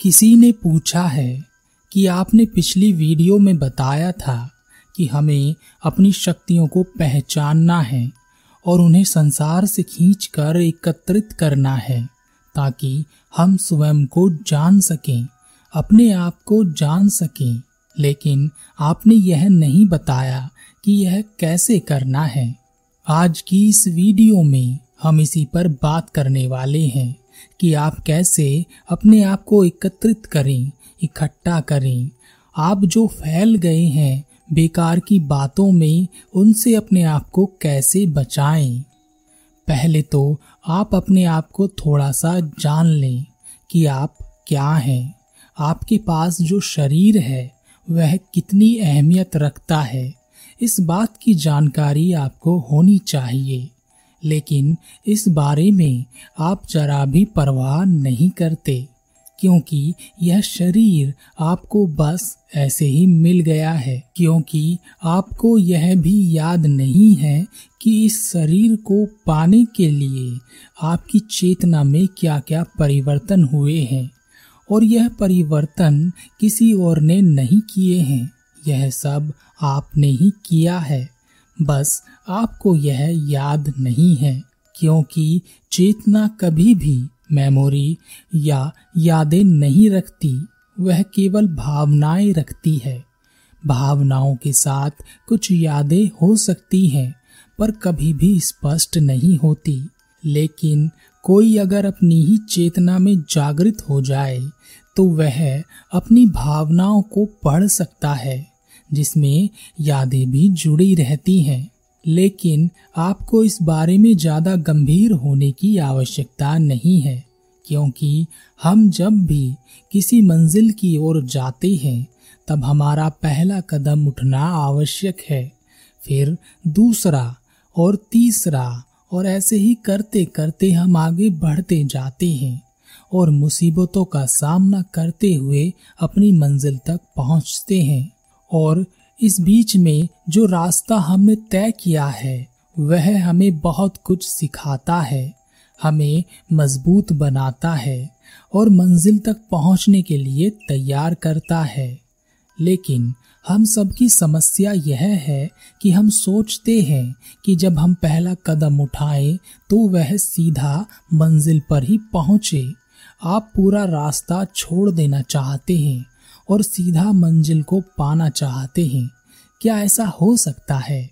किसी ने पूछा है कि आपने पिछली वीडियो में बताया था कि हमें अपनी शक्तियों को पहचानना है और उन्हें संसार से खींचकर एकत्रित करना है, ताकि हम स्वयं को जान सकें, अपने आप को जान सकें। लेकिन आपने यह नहीं बताया कि यह कैसे करना है। आज की इस वीडियो में हम इसी पर बात करने वाले हैं। कि आप कैसे अपने आप को एकत्रित करें, इकट्ठा करें। आप जो फैल गए हैं, बेकार की बातों में उनसे अपने आप को कैसे बचाएँ? पहले तो आप अपने आप को थोड़ा सा जान लें कि आप क्या हैं। आपके पास जो शरीर है, वह कितनी अहमियत रखता है। इस बात की जानकारी आपको होनी चाहिए। लेकिन इस बारे में आप जरा भी परवाह नहीं करते, क्योंकि यह शरीर आपको बस ऐसे ही मिल गया है, क्योंकि आपको यह भी याद नहीं है कि इस शरीर को पाने के लिए आपकी चेतना में क्या क्या परिवर्तन हुए हैं, और यह परिवर्तन किसी और ने नहीं किए हैं। यह सब आपने ही किया है। बस आपको यह याद नहीं है क्योंकि चेतना कभी भी मेमोरी या यादें नहीं रखती, वह केवल भावनाएँ रखती है। भावनाओं के साथ कुछ यादें हो सकती हैं, पर कभी भी स्पष्ट नहीं होती। लेकिन कोई अगर अपनी ही चेतना में जागृत हो जाए तो वह अपनी भावनाओं को पढ़ सकता है, जिसमें यादें भी जुड़ी रहती हैं। लेकिन आपको इस बारे में ज़्यादा गंभीर होने की आवश्यकता नहीं है, क्योंकि हम जब भी किसी मंजिल की ओर जाते हैं, तब हमारा पहला कदम उठना आवश्यक है। फिर दूसरा और तीसरा और ऐसे ही करते करते हम आगे बढ़ते जाते हैं और मुसीबतों का सामना करते हुए अपनी मंजिल तक पहुँचते हैं और इस बीच में जो रास्ता हमने तय किया है, वह हमें बहुत कुछ सिखाता है, हमें मज़बूत बनाता है और मंजिल तक पहुँचने के लिए तैयार करता है। लेकिन हम सबकी समस्या यह है कि हम सोचते हैं कि जब हम पहला कदम उठाएँ तो वह सीधा मंजिल पर ही पहुँचे। आप पूरा रास्ता छोड़ देना चाहते हैं। और सीधा मंजिल को पाना चाहते हैं। क्या ऐसा हो सकता है?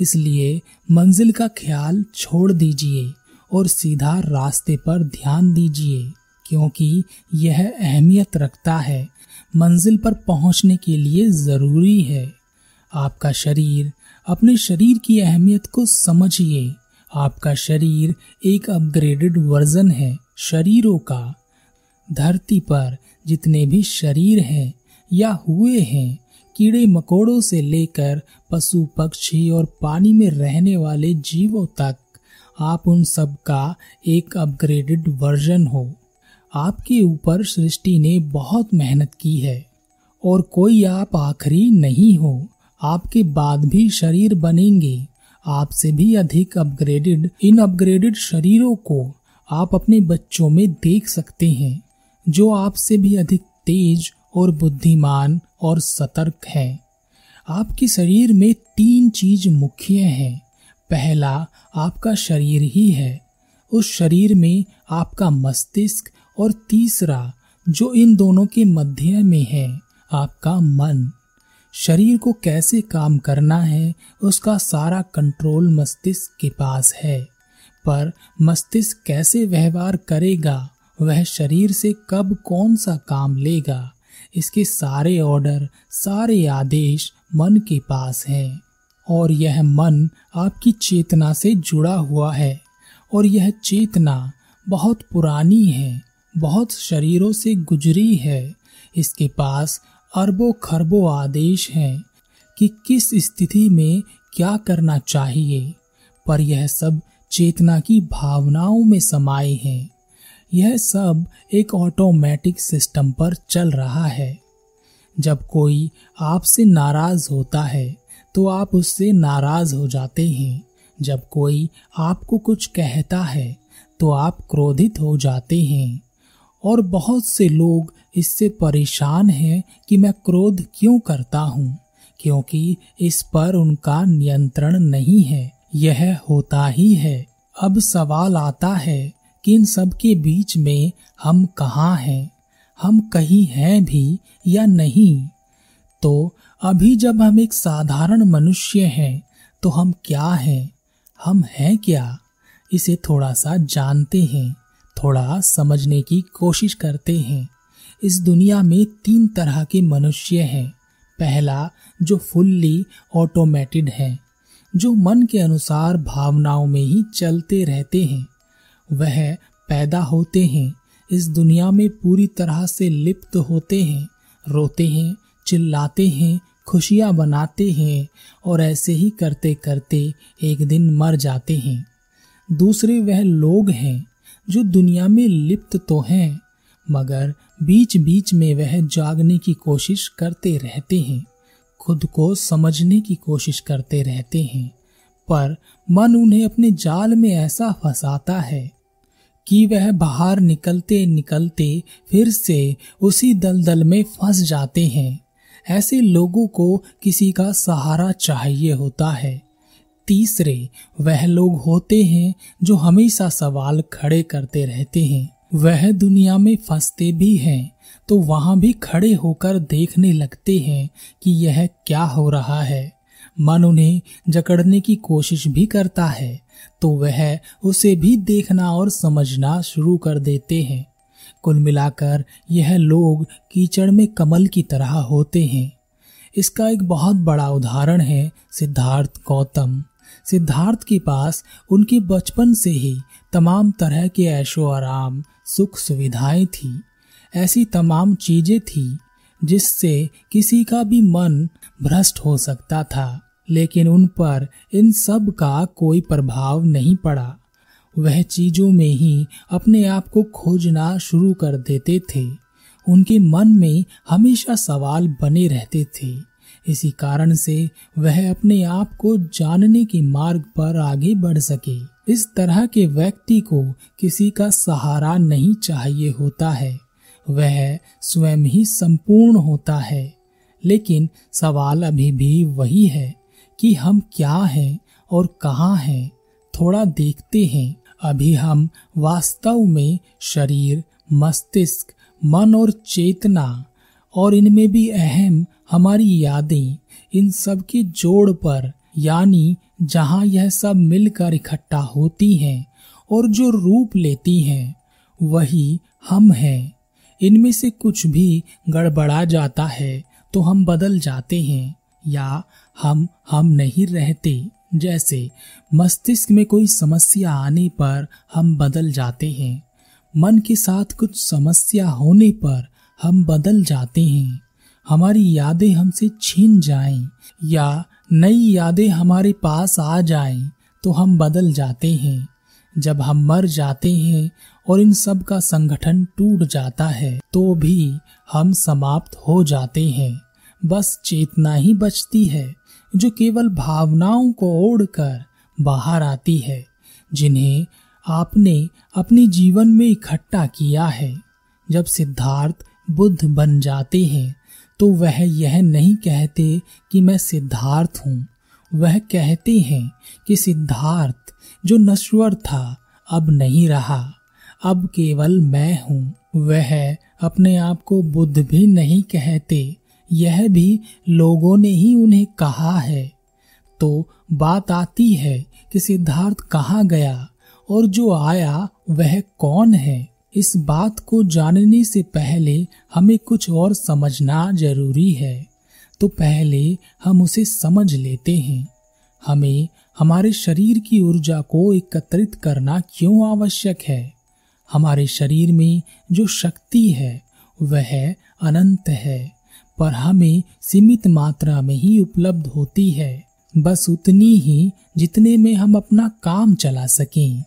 इसलिए मंजिल का ख्याल छोड़ दीजिए और सीधा रास्ते पर ध्यान दीजिए, क्योंकि यह अहमियत रखता है। मंजिल पर पहुँचने के लिए ज़रूरी है। आपका शरीर अपने शरीर की अहमियत को समझिए। आपका शरीर एक अपग्रेडेड वर्जन है शरीरों का। धरती पर जितने भी शरीर हैं या हुए हैं, कीड़े मकोड़ों से लेकर पशु पक्षी और पानी में रहने वाले जीवों तक, आप उन सब का एक अपग्रेडेड वर्जन हो। आपके ऊपर सृष्टि ने बहुत मेहनत की है, और कोई आप आखिरी नहीं हो। आपके बाद भी शरीर बनेंगे। आपसे भी अधिक अपग्रेडेड इन अपग्रेडेड शरीरों को आप अपने बच्चों में देख सकते हैं। जो आपसे भी अधिक तेज और बुद्धिमान और सतर्क है। आपके शरीर में तीन चीज़ मुख्य हैं। पहला आपका शरीर ही है। उस शरीर में आपका मस्तिष्क और तीसरा जो इन दोनों के मध्य में है, आपका मन। शरीर को कैसे काम करना है, उसका सारा कंट्रोल मस्तिष्क के पास है। पर मस्तिष्क कैसे व्यवहार करेगा वह शरीर से कब कौन सा काम लेगा? इसके सारे ऑर्डर सारे आदेश मन के पास हैं। और यह मन आपकी चेतना से जुड़ा हुआ है। और यह चेतना बहुत पुरानी है, बहुत शरीरों से गुजरी है। इसके पास अरबों खरबों आदेश हैं कि किस स्थिति में क्या करना चाहिए। पर यह सब चेतना की भावनाओं में समाये हैं। यह सब एक ऑटोमेटिक सिस्टम पर चल रहा है। जब कोई आपसे नाराज़ होता है तो आप उससे नाराज़ हो जाते हैं। जब कोई आपको कुछ कहता है तो आप क्रोधित हो जाते हैं। और बहुत से लोग इससे परेशान हैं कि मैं क्रोध क्यों करता हूँ, क्योंकि इस पर उनका नियंत्रण नहीं है। यह होता ही है। अब सवाल आता है कि इन सब के बीच में हम कहाँ हैं? हम कहीं हैं भी या नहीं? तो अभी जब हम एक साधारण मनुष्य हैं तो हम क्या हैं? हम हैं क्या? इसे थोड़ा सा जानते हैं, थोड़ा समझने की कोशिश करते हैं। इस दुनिया में तीन तरह के मनुष्य हैं। पहला, जो फुल्ली ऑटोमेटेड है, जो मन के अनुसार भावनाओं में ही चलते रहते हैं। वह पैदा होते हैं। इस दुनिया में पूरी तरह से लिप्त होते हैं, रोते हैं, चिल्लाते हैं, खुशियाँ बनाते हैं और ऐसे ही करते करते एक दिन मर जाते हैं। दूसरे वह लोग हैं जो दुनिया में लिप्त तो हैं, मगर बीच बीच में वह जागने की कोशिश करते रहते हैं, खुद को समझने की कोशिश करते रहते हैं, पर मन उन्हें अपने जाल में ऐसा फंसाता है। कि वह बाहर निकलते निकलते फिर से उसी दलदल में फंस जाते हैं। ऐसे लोगों को किसी का सहारा चाहिए होता है। तीसरे, वह लोग होते हैं जो हमेशा सवाल खड़े करते रहते हैं। वह दुनिया में फंसते भी हैं तो वहाँ भी खड़े होकर देखने लगते हैं कि यह क्या हो रहा है। मन उन्हें जकड़ने की कोशिश भी करता है तो वह उसे भी देखना और समझना शुरू कर देते हैं। कुल मिलाकर यह लोग कीचड़ में कमल की तरह होते हैं। इसका एक बहुत बड़ा उदाहरण है सिद्धार्थ गौतम। सिद्धार्थ के पास उनके बचपन से ही तमाम तरह के ऐशो आराम सुख सुविधाएँ थी। ऐसी तमाम चीज़ें थी जिससे किसी का भी मन भ्रष्ट हो सकता था। लेकिन उन पर इन सब का कोई प्रभाव नहीं पड़ा। वह चीज़ों में ही अपने आप को खोजना शुरू कर देते थे। उनके मन में हमेशा सवाल बने रहते थे। इसी कारण से वह अपने आप को जानने के मार्ग पर आगे बढ़ सके। इस तरह के व्यक्ति को किसी का सहारा नहीं चाहिए होता है। वह स्वयं ही संपूर्ण होता है। लेकिन सवाल अभी भी वही है। कि हम क्या हैं और कहाँ हैं, थोड़ा देखते हैं। अभी हम वास्तव में शरीर, मस्तिष्क, मन और चेतना और इनमें भी अहम हमारी यादें, इन सब के जोड़ पर, यानी जहाँ यह सब मिलकर इकट्ठा होती हैं और जो रूप लेती हैं, वही हम हैं। इनमें से कुछ भी गड़बड़ा जाता है तो हम बदल जाते हैं या हम हम नहीं रहते। जैसे मस्तिष्क में कोई समस्या आने पर हम बदल जाते हैं। मन के साथ कुछ समस्या होने पर हम बदल जाते हैं। हमारी यादें हमसे छीन जाएँ या नई यादें हमारे पास आ जाएँ तो हम बदल जाते हैं। जब हम मर जाते हैं और इन सब का संगठन टूट जाता है तो भी हम समाप्त हो जाते हैं। बस चेतना ही बचती है। जो केवल भावनाओं को ओढ़कर बाहर आती है, जिन्हें आपने अपने जीवन में इकट्ठा किया है। जब सिद्धार्थ बुद्ध बन जाते हैं तो वह यह नहीं कहते कि मैं सिद्धार्थ हूँ। वह कहते हैं कि सिद्धार्थ जो नश्वर था, अब नहीं रहा। अब केवल मैं हूँ। वह अपने आप को बुद्ध भी नहीं कहते। यह भी लोगों ने ही उन्हें कहा है। तो बात आती है कि सिद्धार्थ कहाँ गया और जो आया वह कौन है। इस बात को जानने से पहले हमें कुछ और समझना ज़रूरी है। तो पहले हम उसे समझ लेते हैं। हमें हमारे शरीर की ऊर्जा को एकत्रित करना क्यों आवश्यक है? हमारे शरीर में जो शक्ति है, वह अनंत है। पर हमें सीमित मात्रा में ही उपलब्ध होती है। बस उतनी ही जितने में हम अपना काम चला सकें।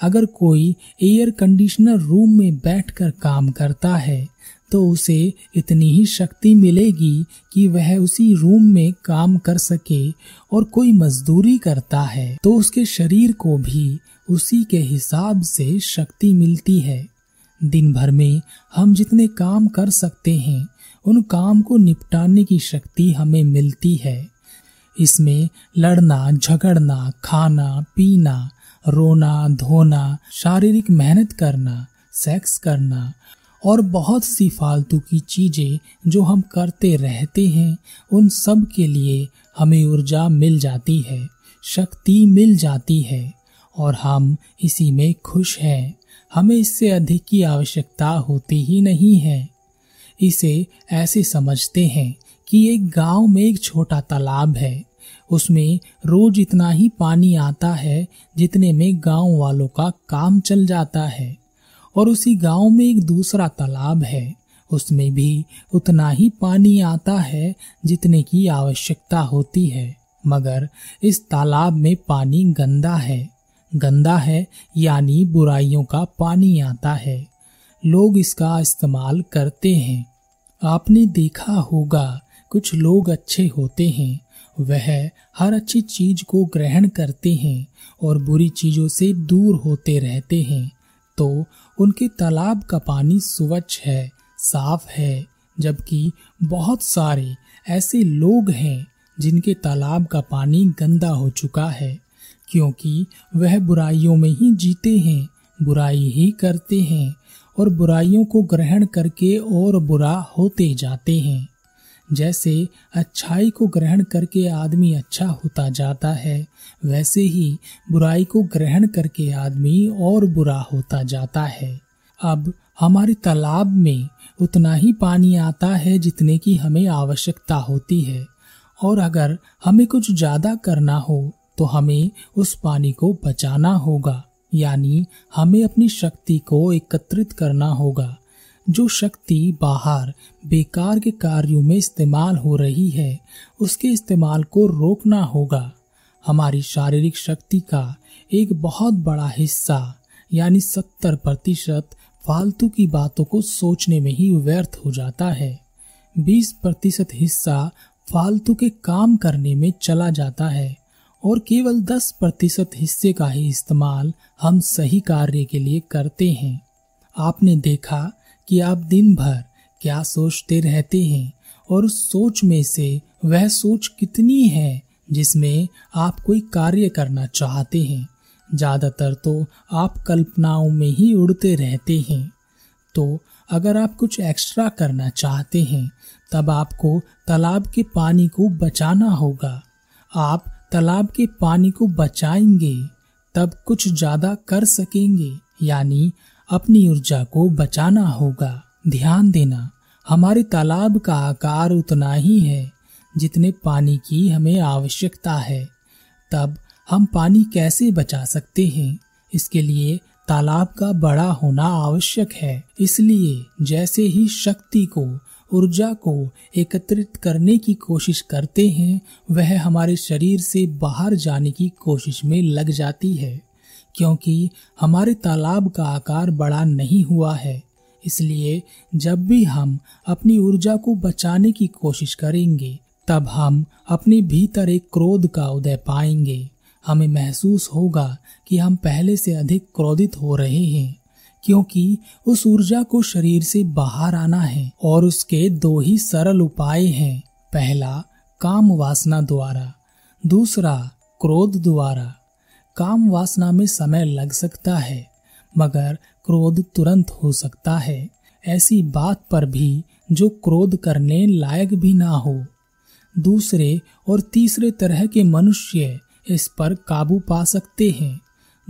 अगर कोई एयर कंडीशनर रूम में बैठकर काम करता है तो उसे इतनी ही शक्ति मिलेगी कि वह उसी रूम में काम कर सके और कोई मजदूरी करता है। तो उसके शरीर को भी उसी के हिसाब से शक्ति मिलती है। दिन भर में हम जितने काम कर सकते हैं उन काम को निपटाने की शक्ति हमें मिलती है। इसमें लड़ना, झगड़ना, खाना, पीना, रोना, धोना, शारीरिक मेहनत करना, सेक्स करना और बहुत सी फालतू की चीज़ें जो हम करते रहते हैं, उन सब के लिए हमें ऊर्जा मिल जाती है, शक्ति मिल जाती है और हम इसी में खुश हैं। हमें इससे अधिक की आवश्यकता होती ही नहीं है। इसे ऐसे समझते हैं कि एक गाँव में एक छोटा तालाब है। उसमें रोज इतना ही पानी आता है जितने में गाँव वालों का काम चल जाता है। और उसी गाँव में एक दूसरा तालाब है। उसमें भी उतना ही पानी आता है जितने की आवश्यकता होती है। मगर इस तालाब में पानी गंदा है। गंदा है यानी बुराइयों का पानी आता है। लोग इसका इस्तेमाल करते हैं। आपने देखा होगा, कुछ लोग अच्छे होते हैं, वह हर अच्छी चीज़ को ग्रहण करते हैं और बुरी चीज़ों से दूर होते रहते हैं। तो उनके तालाब का पानी स्वच्छ है, साफ़ है, जबकि बहुत सारे ऐसे लोग हैं जिनके तालाब का पानी गंदा हो चुका है, क्योंकि वह बुराइयों में ही जीते हैं, बुराई ही करते हैं और बुराइयों को ग्रहण करके और बुरा होते जाते हैं। जैसे अच्छाई को ग्रहण करके आदमी अच्छा होता जाता है, वैसे ही बुराई को ग्रहण करके आदमी और बुरा होता जाता है। अब हमारे तालाब में उतना ही पानी आता है जितने की हमें आवश्यकता होती है, और अगर हमें कुछ ज़्यादा करना हो तो हमें उस पानी को बचाना होगा। यानी हमें अपनी शक्ति को एकत्रित करना होगा। जो शक्ति बाहर, बेकार के कार्यों में इस्तेमाल हो रही है, उसके इस्तेमाल को रोकना होगा। हमारी शारीरिक शक्ति का एक बहुत बड़ा हिस्सा, यानी सत्तर प्रतिशत फालतू की बातों को सोचने में ही व्यर्थ हो जाता है। बीस प्रतिशत हिस्सा फालतू के काम करने में चला जाता है। और केवल दस प्रतिशत हिस्से का ही इस्तेमाल हम सही कार्य के लिए करते हैं। आपने देखा कि आप दिन भर क्या सोचते रहते हैं और उस सोच में से वह सोच कितनी है जिसमें आप कोई कार्य करना चाहते हैं। ज़्यादातर तो आप कल्पनाओं में ही उड़ते रहते हैं। तो अगर आप कुछ एक्स्ट्रा करना चाहते हैं, तब आपको तालाब के पानी को बचाना होगा। आप तालाब के पानी को बचाएँगे, तब कुछ ज़्यादा कर सकेंगे, यानी अपनी ऊर्जा को बचाना होगा। ध्यान देना, हमारे तालाब का आकार उतना ही है जितने पानी की हमें आवश्यकता है। तब हम पानी कैसे बचा सकते हैं? इसके लिए तालाब का बड़ा होना आवश्यक है। इसलिए जैसे ही शक्ति को ऊर्जा को एकत्रित करने की कोशिश करते हैं, वह हमारे शरीर से बाहर जाने की कोशिश में लग जाती है, क्योंकि हमारे तालाब का आकार बड़ा नहीं हुआ है। इसलिए जब भी हम अपनी ऊर्जा को बचाने की कोशिश करेंगे, तब हम अपने भीतर एक क्रोध का उदय पाएँगे। हमें महसूस होगा कि हम पहले से अधिक क्रोधित हो रहे हैं। क्योंकि उस ऊर्जा को शरीर से बाहर आना है और उसके दो ही सरल उपाय हैं। पहला, काम वासना द्वारा। दूसरा, क्रोध द्वारा। काम वासना में समय लग सकता है, मगर क्रोध तुरंत हो सकता है। ऐसी बात पर भी जो क्रोध करने लायक भी ना हो। दूसरे और तीसरे तरह के मनुष्य इस पर काबू पा सकते हैं।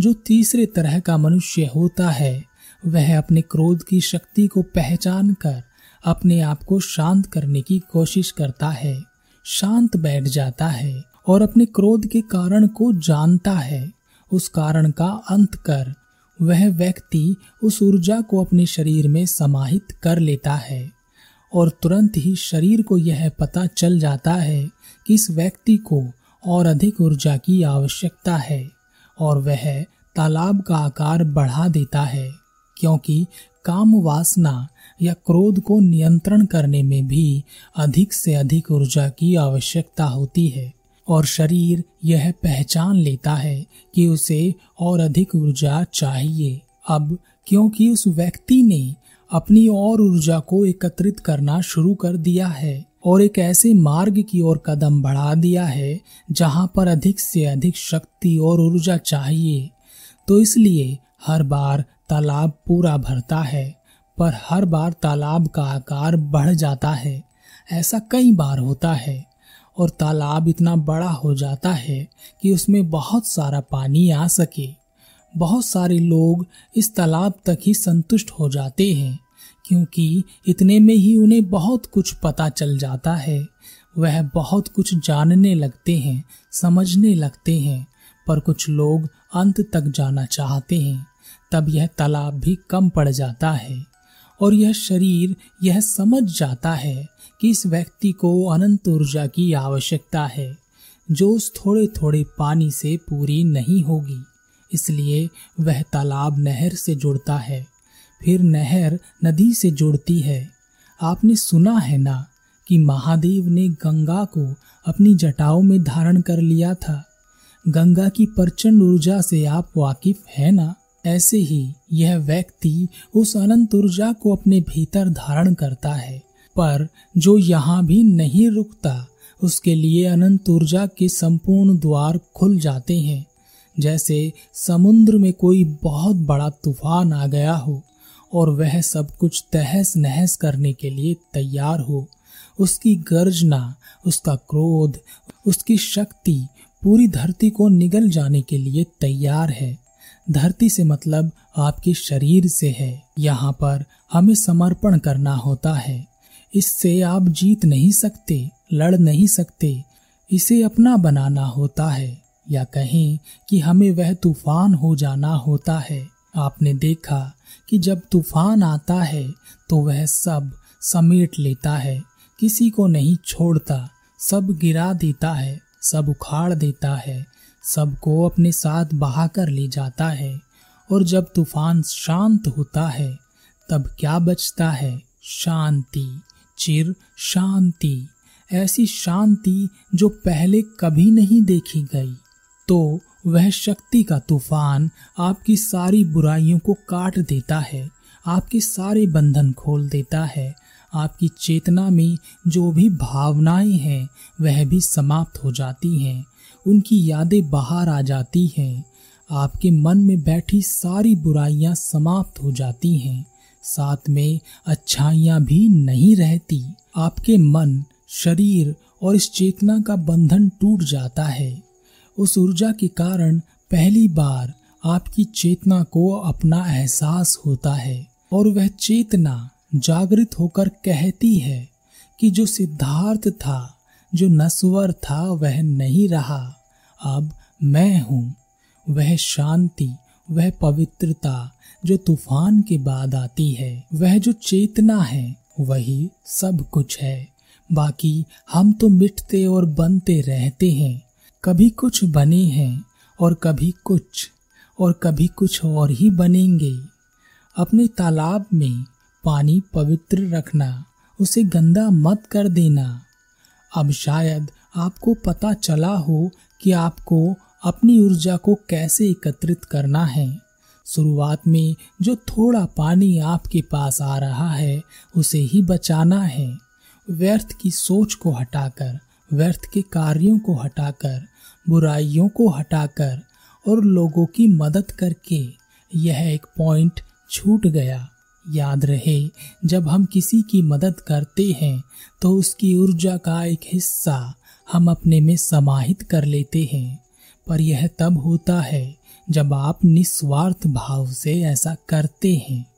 जो तीसरे तरह का मनुष्य होता है वह अपने क्रोध की शक्ति को पहचान कर अपने आप को शांत करने की कोशिश करता है। शांत बैठ जाता है और अपने क्रोध के कारण को जानता है। उस कारण का अंत कर वह व्यक्ति उस ऊर्जा को अपने शरीर में समाहित कर लेता है और तुरंत ही शरीर को यह पता चल जाता है कि इस व्यक्ति को और अधिक ऊर्जा की आवश्यकता है और वह तालाब का आकार बढ़ा देता है। क्योंकि काम वासना या क्रोध को नियंत्रण करने में भी अधिक से अधिक ऊर्जा की आवश्यकता होती है। और शरीर यह पहचान लेता है कि उसे और अधिक ऊर्जा चाहिए। अब क्योंकि उस व्यक्ति ने अपनी और ऊर्जा को एकत्रित करना शुरू कर दिया है और एक ऐसे मार्ग की ओर कदम बढ़ा दिया है जहाँ पर अधिक से अधिक शक्ति और ऊर्जा चाहिए तो इसलिए हर बार तालाब पूरा भरता है, पर हर बार तालाब का आकार बढ़ जाता है। ऐसा कई बार होता है, और तालाब इतना बड़ा हो जाता है कि उसमें बहुत सारा पानी आ सके। बहुत सारे लोग इस तालाब तक ही संतुष्ट हो जाते हैं, क्योंकि इतने में ही उन्हें बहुत कुछ पता चल जाता है। वह बहुत कुछ जानने लगते हैं, समझने लगते हैं, पर कुछ लोग अंत तक जाना चाहते हैं। तब यह तालाब भी कम पड़ जाता है और यह शरीर, यह समझ जाता है कि इस व्यक्ति को अनंत ऊर्जा की आवश्यकता है, जो उस थोड़े थोड़े पानी से पूरी नहीं होगी। इसलिए वह तालाब नहर से जुड़ता है, फिर नहर नदी से जुड़ती है। आपने सुना है ना कि महादेव ने गंगा को अपनी जटाओं में धारण कर लिया था? गंगा की प्रचंड ऊर्जा से आप वाकिफ है ना? ऐसे ही यह व्यक्ति उस अनंत ऊर्जा को अपने भीतर धारण करता है। पर जो यहाँ भी नहीं रुकता, उसके लिए अनंत ऊर्जा के संपूर्ण द्वार खुल जाते हैं। जैसे समुद्र में कोई बहुत बड़ा तूफ़ान आ गया हो और वह सब कुछ तहस नहस करने के लिए तैयार हो, उसकी गर्जना, उसका क्रोध, उसकी शक्ति पूरी धरती को निगल जाने के लिए तैयार है। धरती से मतलब आपके शरीर से है। यहाँ पर हमें समर्पण करना होता है। इससे आप जीत नहीं सकते, लड़ नहीं सकते। इसे अपना बनाना होता है। या कहें कि हमें वह तूफ़ान हो जाना होता है। आपने देखा कि जब तूफ़ान आता है तो वह सब समेट लेता है। किसी को नहीं छोड़ता, सब गिरा देता है, सब उखाड़ देता है। सबको अपने साथ बहा कर ले जाता है, और जब तूफ़ान शांत होता है, तब क्या बचता है? शांति, चिर शांति। ऐसी शांति जो पहले कभी नहीं देखी गई। तो वह शक्ति का तूफ़ान आपकी सारी बुराइयों को काट देता है, आपके सारे बंधन खोल देता है, आपकी चेतना में जो भी भावनाएँ हैं, वह भी समाप्त हो जाती हैं। उनकी यादें बाहर आ जाती हैं। आपके मन में बैठी सारी बुराइयाँ समाप्त हो जाती हैं। साथ में अच्छाइयाँ भी नहीं रहती। आपके मन, शरीर और इस चेतना का बंधन टूट जाता है। उस ऊर्जा के कारण पहली बार आपकी चेतना को अपना एहसास होता है और वह चेतना जागृत होकर कहती है कि जो सिद्धार्थ था जो नस्वर था वह नहीं रहा। अब मैं हूँ। वह शांति, वह पवित्रता जो तूफ़ान के बाद आती है, वह जो चेतना है, वही सब कुछ है। बाकी हम तो मिटते और बनते रहते हैं। कभी कुछ बने हैं और कभी कुछ, और कभी कुछ और ही बनेंगे। अपने तालाब में पानी पवित्र रखना, उसे गंदा मत कर देना। अब शायद आपको पता चला हो कि आपको अपनी ऊर्जा को कैसे एकत्रित करना है। शुरुआत में जो थोड़ा पानी आपके पास आ रहा है, उसे ही बचाना है। व्यर्थ की सोच को हटाकर, व्यर्थ के कार्यों को हटाकर, बुराइयों को हटाकर और लोगों की मदद करके यह एक पॉइंट छूट गया। याद रहे, जब हम किसी की मदद करते हैं तो उसकी ऊर्जा का एक हिस्सा हम अपने में समाहित कर लेते हैं। पर यह तब होता है, जब आप निस्वार्थ भाव से ऐसा करते हैं।